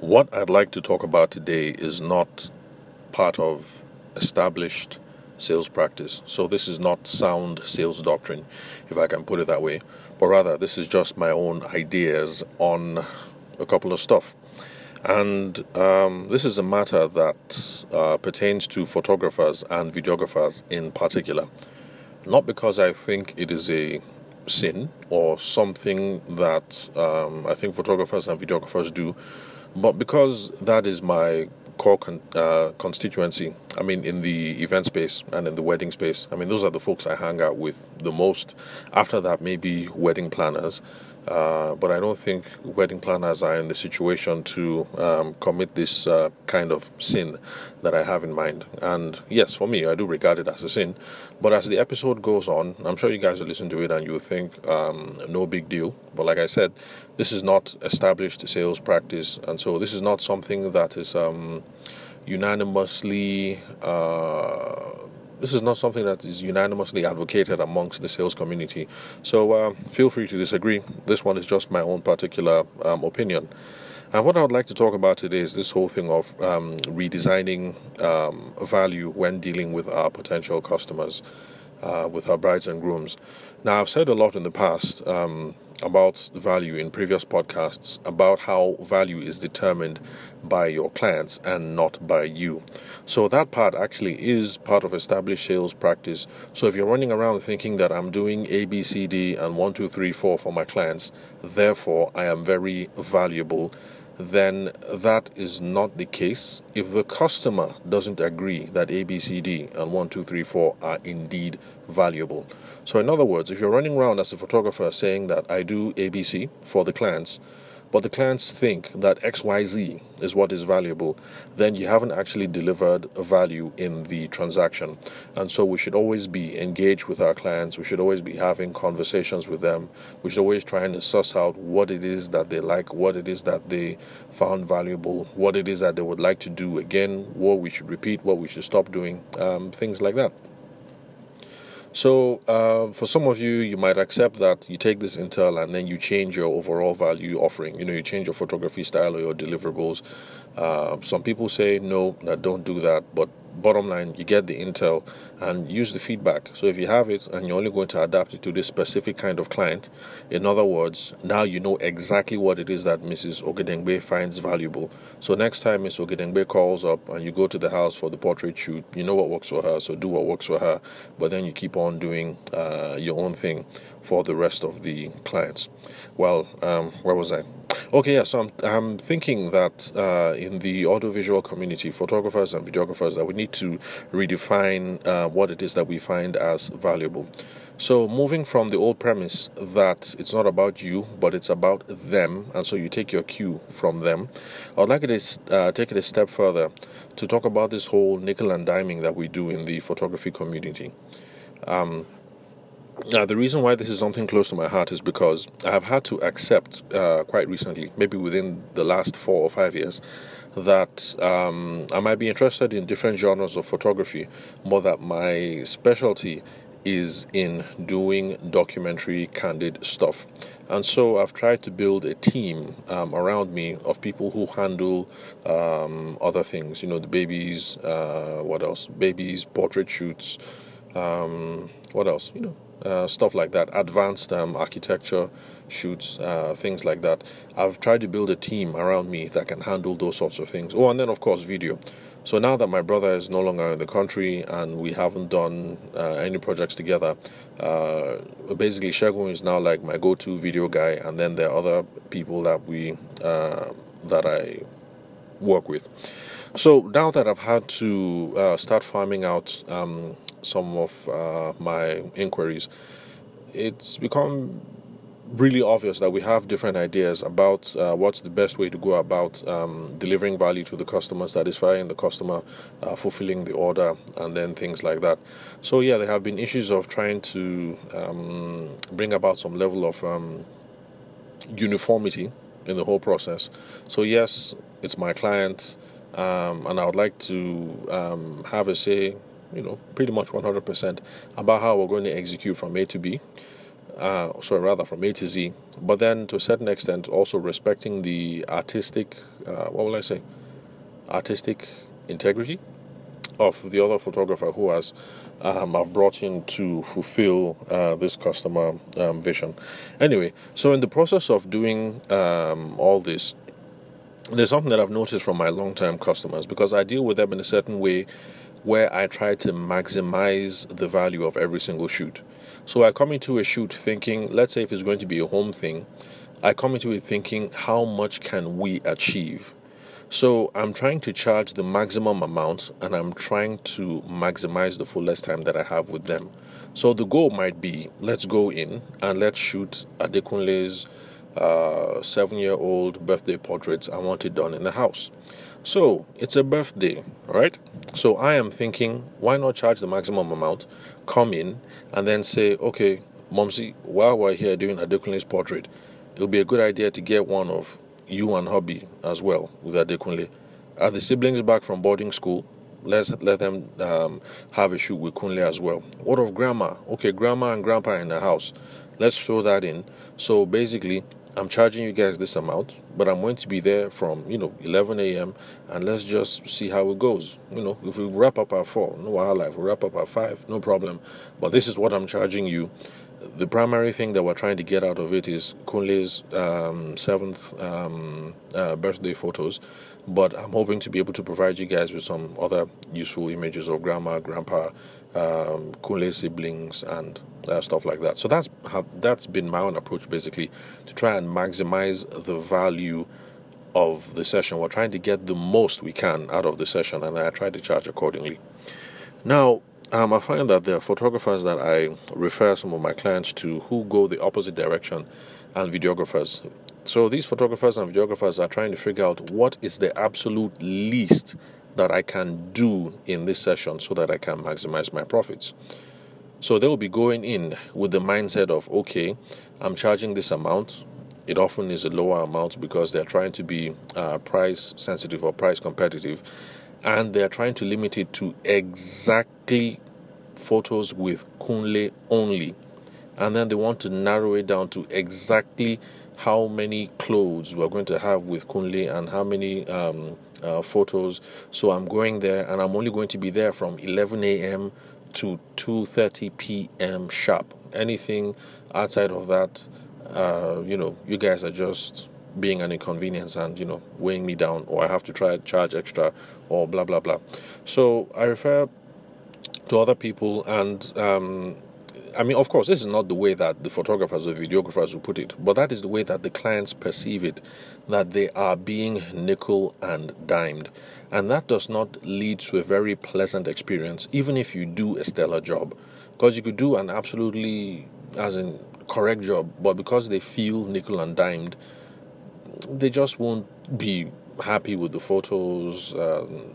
What I'd like to talk about today is not part of established sales practice. So, this is not sound sales doctrine, if I can put it that way, but rather, this is just my own ideas on a couple of stuff. And um, this is a matter that uh, pertains to photographers and videographers in particular. Not because I think it is a sin or something that um, I think photographers and videographers do, but because that is my core con- uh, constituency. I mean, in the event space and in the wedding space. I mean, those are the folks I hang out with the most. After that, maybe wedding planners. Uh, but I don't think wedding planners are in the situation to um, commit this uh, kind of sin that I have in mind. And yes, for me, I do regard it as a sin. But as the episode goes on, I'm sure you guys will listen to it and you'll think um, no big deal. But like I said, this is not established sales practice, and so this is not something that is um, unanimously. Uh, this is not something that is unanimously advocated amongst the sales community. So uh, feel free to disagree. This one is just my own particular um, opinion. And what I would like to talk about today is this whole thing of um, redesigning um, value when dealing with our potential customers, uh, with our brides and grooms. Now, I've said a lot in the past um, about value in previous podcasts about how value is determined by your clients and not by you. So that part actually is part of established sales practice. So if you're running around thinking that I'm doing A, B, C, D, and one, two, three, four for my clients, therefore I am very valuable then that is not the case. If the customer doesn't agree that A, B, C, D, and 1, 2, 3, 4 are indeed valuable. So, in other words, if you're running around as a photographer saying that I do ABC for the clients, but the clients think that XYZ is what is valuable, then you haven't actually delivered value in the transaction. And so we should always be engaged with our clients. We should always be having conversations with them. We should always try and suss out what it is that they like, what it is that they found valuable, what it is that they would like to do again, what we should repeat, what we should stop doing, um, things like that. So, uh, for some of you, you might accept that you take this intel and then you change your overall value offering. You know, you change your photography style or your deliverables. Uh, some people say no, that don't do that, but bottom line, you get the intel and use the feedback. So if you have it and you're only going to adapt it to this specific kind of client, in other words, now you know exactly what it is that Mrs. Ogedengbe finds valuable. So next time Mrs. Ogedengbe calls up and you go to the house for the portrait shoot, you know what works for her, so do what works for her, but then you keep on doing uh, your own thing for the rest of the clients. Well, um, where was I? Okay, yeah, so I'm, I'm thinking that uh, in the audiovisual community, photographers and videographers, that we need to redefine uh, what it is that we find as valuable. So, moving from the old premise that it's not about you, but it's about them, and so you take your cue from them, I'd like to uh, take it a step further to talk about this whole nickel and diming that we do in the photography community. Um, now, the reason why this is something close to my heart is because I have had to accept uh, quite recently, maybe within the last four or five years, that um, I might be interested in different genres of photography, more that my specialty is in doing documentary candid stuff. And so I've tried to build a team um, around me of people who handle um, other things, you know, the babies, uh, what else? Babies, portrait shoots, um, what else? You know, uh, stuff like that, advanced um, architecture shoots, uh, things like that. I've tried to build a team around me that can handle those sorts of things. Oh, and then of course video. So now that my brother is no longer in the country and we haven't done uh, any projects together, uh, basically Shagun is now like my go-to video guy, and then there are other people that we uh, that I work with. So now that I've had to uh, start farming out um, some of uh, my inquiries, it's become really obvious that we have different ideas about uh, what's the best way to go about um, delivering value to the customer, satisfying the customer, uh, fulfilling the order, and then things like that. So, yeah, there have been issues of trying to um, bring about some level of um, uniformity in the whole process. So, yes, it's my client, um, and I would like to um, have a say you know, pretty much 100% about how we're going to execute from A to B. Uh, sorry, rather from A to Z, but then to a certain extent also respecting the artistic uh, what will I say, artistic integrity of the other photographer who has um, I've brought in to fulfill uh, this customer um, vision. Anyway, so in the process of doing um, all this, there's something that I've noticed from my long-term customers because I deal with them in a certain way where I try to maximize the value of every single shoot. So I come into a shoot thinking, let's say if it's going to be a home thing, I come into it thinking, how much can we achieve? So I'm trying to charge the maximum amount and I'm trying to maximize the fullest time that I have with them. So the goal might be let's go in and let's shoot Adekunle's uh, seven year old birthday portraits. I want it done in the house. So it's a birthday, right? So I am thinking, why not charge the maximum amount, come in, and then say, okay, Momsy, while we're here doing Adekunle's portrait, it would be a good idea to get one of you and hubby as well with Adekunle. Are the siblings back from boarding school? Let's let them um, have a shoot with Kunle as well. What of grandma? Okay, grandma and grandpa in the house. Let's throw that in. So basically, I'm charging you guys this amount, but I'm going to be there from you know 11 a.m. and let's just see how it goes. You know, if we wrap up at four, no wildlife. If we wrap up at five, no problem. But this is what I'm charging you the primary thing that we're trying to get out of it is Kunle's um, seventh um, uh, birthday photos, but I'm hoping to be able to provide you guys with some other useful images of grandma, grandpa, um, Kunle's siblings, and uh, stuff like that. So that's how, that's been my own approach basically to try and maximize the value of the session. We're trying to get the most we can out of the session, and I try to charge accordingly. Now, um, I find that there are photographers that I refer some of my clients to who go the opposite direction and videographers. So these photographers and videographers are trying to figure out what is the absolute least that I can do in this session so that I can maximize my profits. So they will be going in with the mindset of, okay, I'm charging this amount. It often is a lower amount because they're trying to be uh, price sensitive or price competitive and they're trying to limit it to exactly photos with Kunle only. And then they want to narrow it down to exactly how many clothes we're going to have with Kunle and how many um, uh, photos. So I'm going there and I'm only going to be there from 11 a.m. to 2:30 p.m. sharp. Anything outside of that, uh, you know, you guys are just being an inconvenience and you know weighing me down or i have to try charge extra or blah blah blah so i refer to other people and um, I mean, of course, this is not the way that the photographers or videographers will put it, but that is the way that the clients perceive it, that they are being nickel and dimed. And that does not lead to a very pleasant experience, even if you do a stellar job. Because you could do an absolutely, as in, correct job, but because they feel nickel and dimed, they just won't be happy with the photos. Um,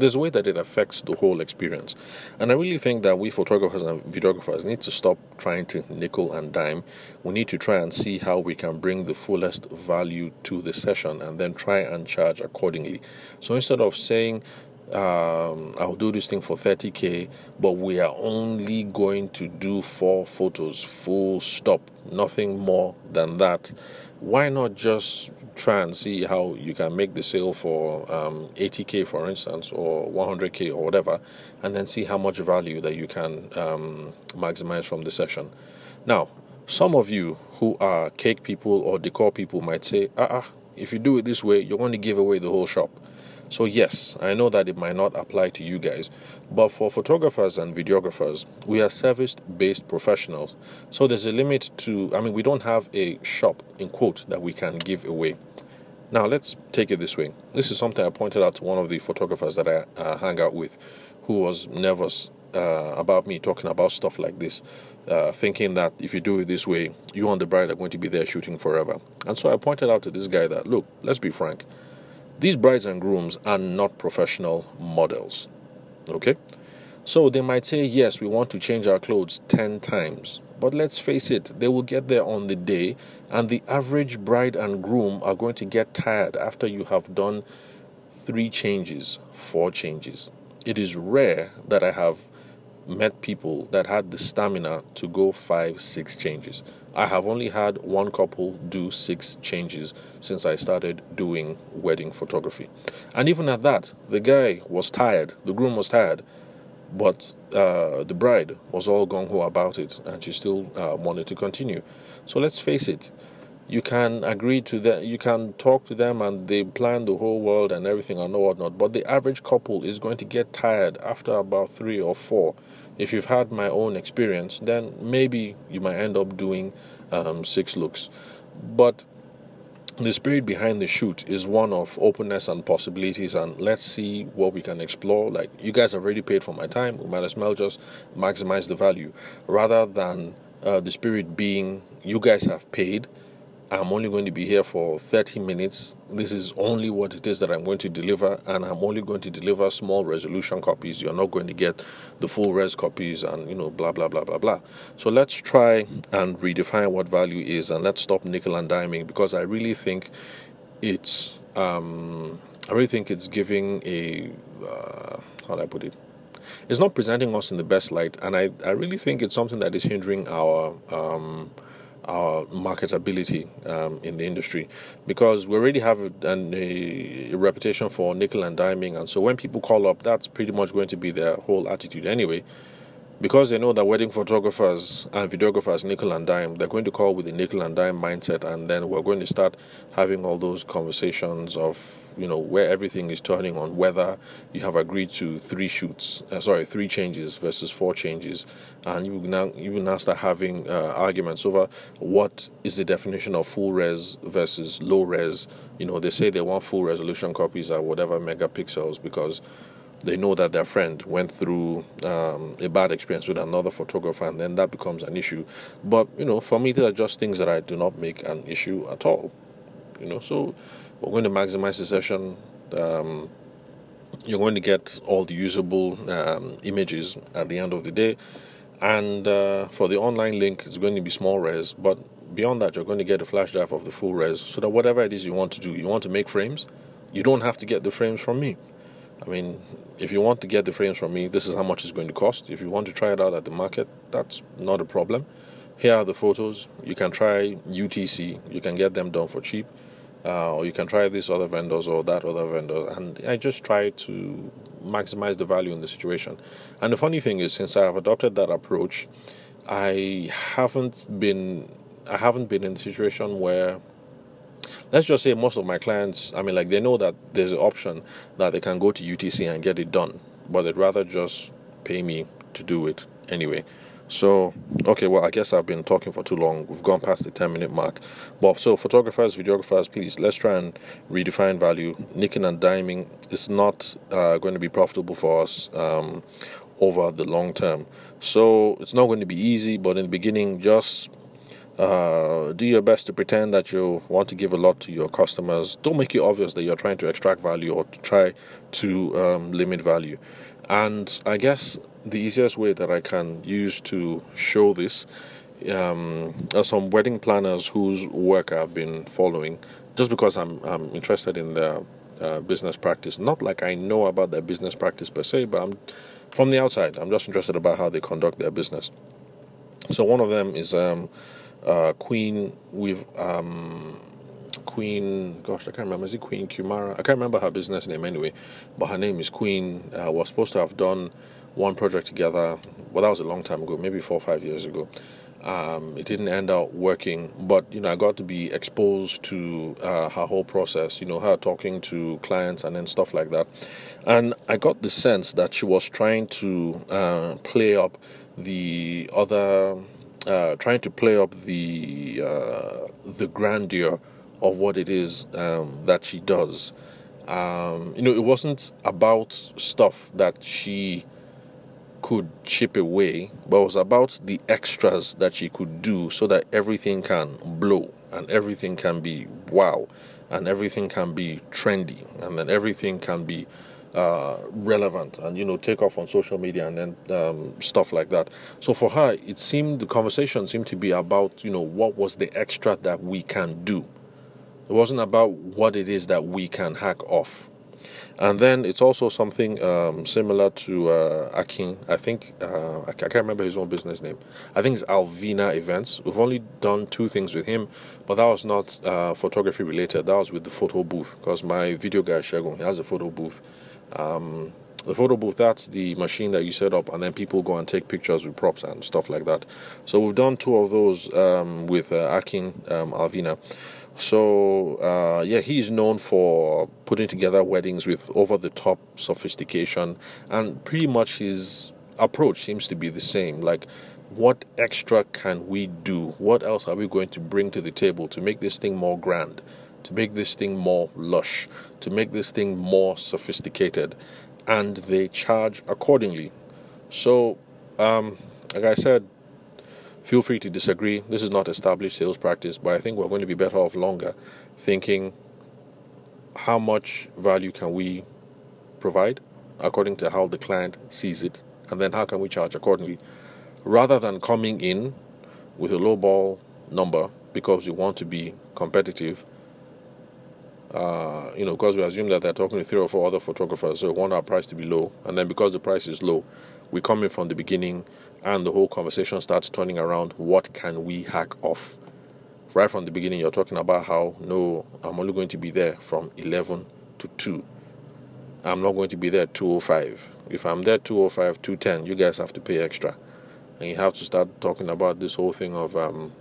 there's a way that it affects the whole experience. And I really think that we photographers and videographers need to stop trying to nickel and dime. We need to try and see how we can bring the fullest value to the session and then try and charge accordingly. So instead of saying, um, I'll do this thing for 30k, but we are only going to do four photos, full stop, nothing more than that. Why not just try and see how you can make the sale for um, 80k, for instance, or 100k, or whatever, and then see how much value that you can um, maximize from the session? Now, some of you who are cake people or decor people might say, ah, ah if you do it this way, you're going to give away the whole shop. So, yes, I know that it might not apply to you guys, but for photographers and videographers, we are service based professionals. So, there's a limit to, I mean, we don't have a shop, in quote, that we can give away. Now, let's take it this way. This is something I pointed out to one of the photographers that I uh, hang out with who was nervous uh, about me talking about stuff like this, uh, thinking that if you do it this way, you and the bride are going to be there shooting forever. And so I pointed out to this guy that, look, let's be frank these brides and grooms are not professional models. Okay? So they might say, yes, we want to change our clothes 10 times. But let's face it, they will get there on the day, and the average bride and groom are going to get tired after you have done three changes, four changes. It is rare that I have met people that had the stamina to go five, six changes. I have only had one couple do six changes since I started doing wedding photography. And even at that, the guy was tired, the groom was tired, but uh, the bride was all gung ho about it and she still uh, wanted to continue. So let's face it, you can agree to that, you can talk to them and they plan the whole world and everything and whatnot, but the average couple is going to get tired after about three or four if you've had my own experience, then maybe you might end up doing um, six looks. But the spirit behind the shoot is one of openness and possibilities, and let's see what we can explore. Like, you guys have already paid for my time, we might as well just maximize the value rather than uh, the spirit being you guys have paid I'm only going to be here for 30 minutes. This is only what it is that I'm going to deliver, and I'm only going to deliver small resolution copies. You're not going to get the full res copies, and you know, blah blah blah blah blah. So let's try and redefine what value is, and let's stop nickel and diming because I really think it's um, I really think it's giving a uh, how do I put it? It's not presenting us in the best light, and I I really think it's something that is hindering our um, our marketability um, in the industry. Because we already have a, a, reputation for nickel and diming, and so when people call up, that's pretty much going to be their whole attitude anyway because they know that wedding photographers and videographers nickel and dime they're going to call with the nickel and dime mindset and then we're going to start having all those conversations of you know where everything is turning on whether you have agreed to three shoots uh, sorry three changes versus four changes. And you will now you now start having uh, arguments over what is the definition of full res versus low res. You know they say they want full resolution copies at whatever megapixels because they know that their friend went through um, a bad experience with another photographer, and then that becomes an issue. But you know, for me, these are just things that I do not make an issue at all. You know, so we're going to maximize the session. Um, you're going to get all the usable um, images at the end of the day, and uh, for the online link, it's going to be small res. But beyond that, you're going to get a flash drive of the full res, so that whatever it is you want to do, you want to make frames, you don't have to get the frames from me. I mean, if you want to get the frames from me, this is how much it's going to cost. If you want to try it out at the market, that's not a problem. Here are the photos. You can try UTC. You can get them done for cheap. Uh, or you can try this other vendors or that other vendor. And I just try to maximize the value in the situation. And the funny thing is, since I have adopted that approach, I haven't been I haven't been in the situation where let's just say most of my clients, I mean, like they know that there's an option that they can go to UTC and get it done, but they'd rather just pay me to do it anyway. So, okay, well, I guess I've been talking for too long. We've gone past the 10 minute mark. But so, photographers, videographers, please, let's try and redefine value. Nicking and diming is not uh, going to be profitable for us um, over the long term. So, it's not going to be easy, but in the beginning, just uh, do your best to pretend that you want to give a lot to your customers. Don't make it obvious that you're trying to extract value or to try to um, limit value. And I guess the easiest way that I can use to show this um, are some wedding planners whose work I've been following, just because I'm, I'm interested in their uh, business practice. Not like I know about their business practice per se, but I'm from the outside. I'm just interested about how they conduct their business. So one of them is um, uh, Queen with um, Queen. Gosh, I can't remember. Is it Queen Kumara? I can't remember her business name anyway, but her name is Queen. Uh, we're supposed to have done one project together. Well, that was a long time ago, maybe four or five years ago. Um, it didn't end up working, but you know, I got to be exposed to uh, her whole process. You know, her talking to clients and then stuff like that, and I got the sense that she was trying to uh, play up the other uh, trying to play up the uh, the grandeur of what it is um, that she does. Um, you know, it wasn't about stuff that she could chip away, but it was about the extras that she could do so that everything can blow and everything can be wow and everything can be trendy and then everything can be uh, relevant and you know take off on social media and then um, stuff like that. So for her, it seemed the conversation seemed to be about you know what was the extra that we can do. It wasn't about what it is that we can hack off. And then it's also something um, similar to uh, Akin. I think uh, I can't remember his own business name. I think it's Alvina Events. We've only done two things with him, but that was not uh, photography related. That was with the photo booth because my video guy Shagun he has a photo booth. Um, the photo booth that's the machine that you set up and then people go and take pictures with props and stuff like that. So we've done two of those um, with uh, akin um, alvina. So uh, yeah he's known for putting together weddings with over the top sophistication and pretty much his approach seems to be the same. Like what extra can we do? What else are we going to bring to the table to make this thing more grand to make this thing more lush to make this thing more sophisticated and they charge accordingly. So, um, like I said, feel free to disagree. This is not established sales practice, but I think we're going to be better off longer thinking how much value can we provide according to how the client sees it, and then how can we charge accordingly, rather than coming in with a low ball number because you want to be competitive uh, you know, because we assume that they're talking to three or four other photographers, so we want our price to be low. And then because the price is low, we come in from the beginning and the whole conversation starts turning around what can we hack off? Right from the beginning, you're talking about how, no, I'm only going to be there from 11 to 2. I'm not going to be there 205. If I'm there 205, 210, you guys have to pay extra. And you have to start talking about this whole thing of um,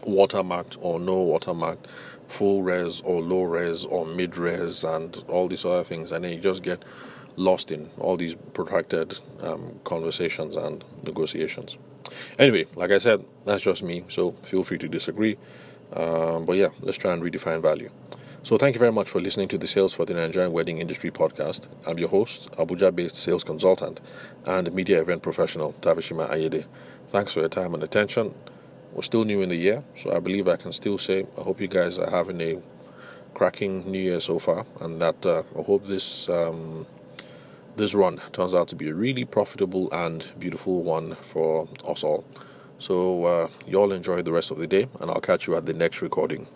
watermarked or no watermarked full res or low res or mid res and all these other things, and then you just get lost in all these protracted um, conversations and negotiations. Anyway, like I said, that's just me, so feel free to disagree. Um, but yeah, let's try and redefine value. So, thank you very much for listening to the Sales for the Nigerian Wedding Industry podcast. I'm your host, Abuja based sales consultant and media event professional, Tavishima Ayede. Thanks for your time and attention. We're still new in the year, so I believe I can still say I hope you guys are having a cracking new year so far, and that uh, I hope this um, this run turns out to be a really profitable and beautiful one for us all. So uh, you all enjoy the rest of the day, and I'll catch you at the next recording.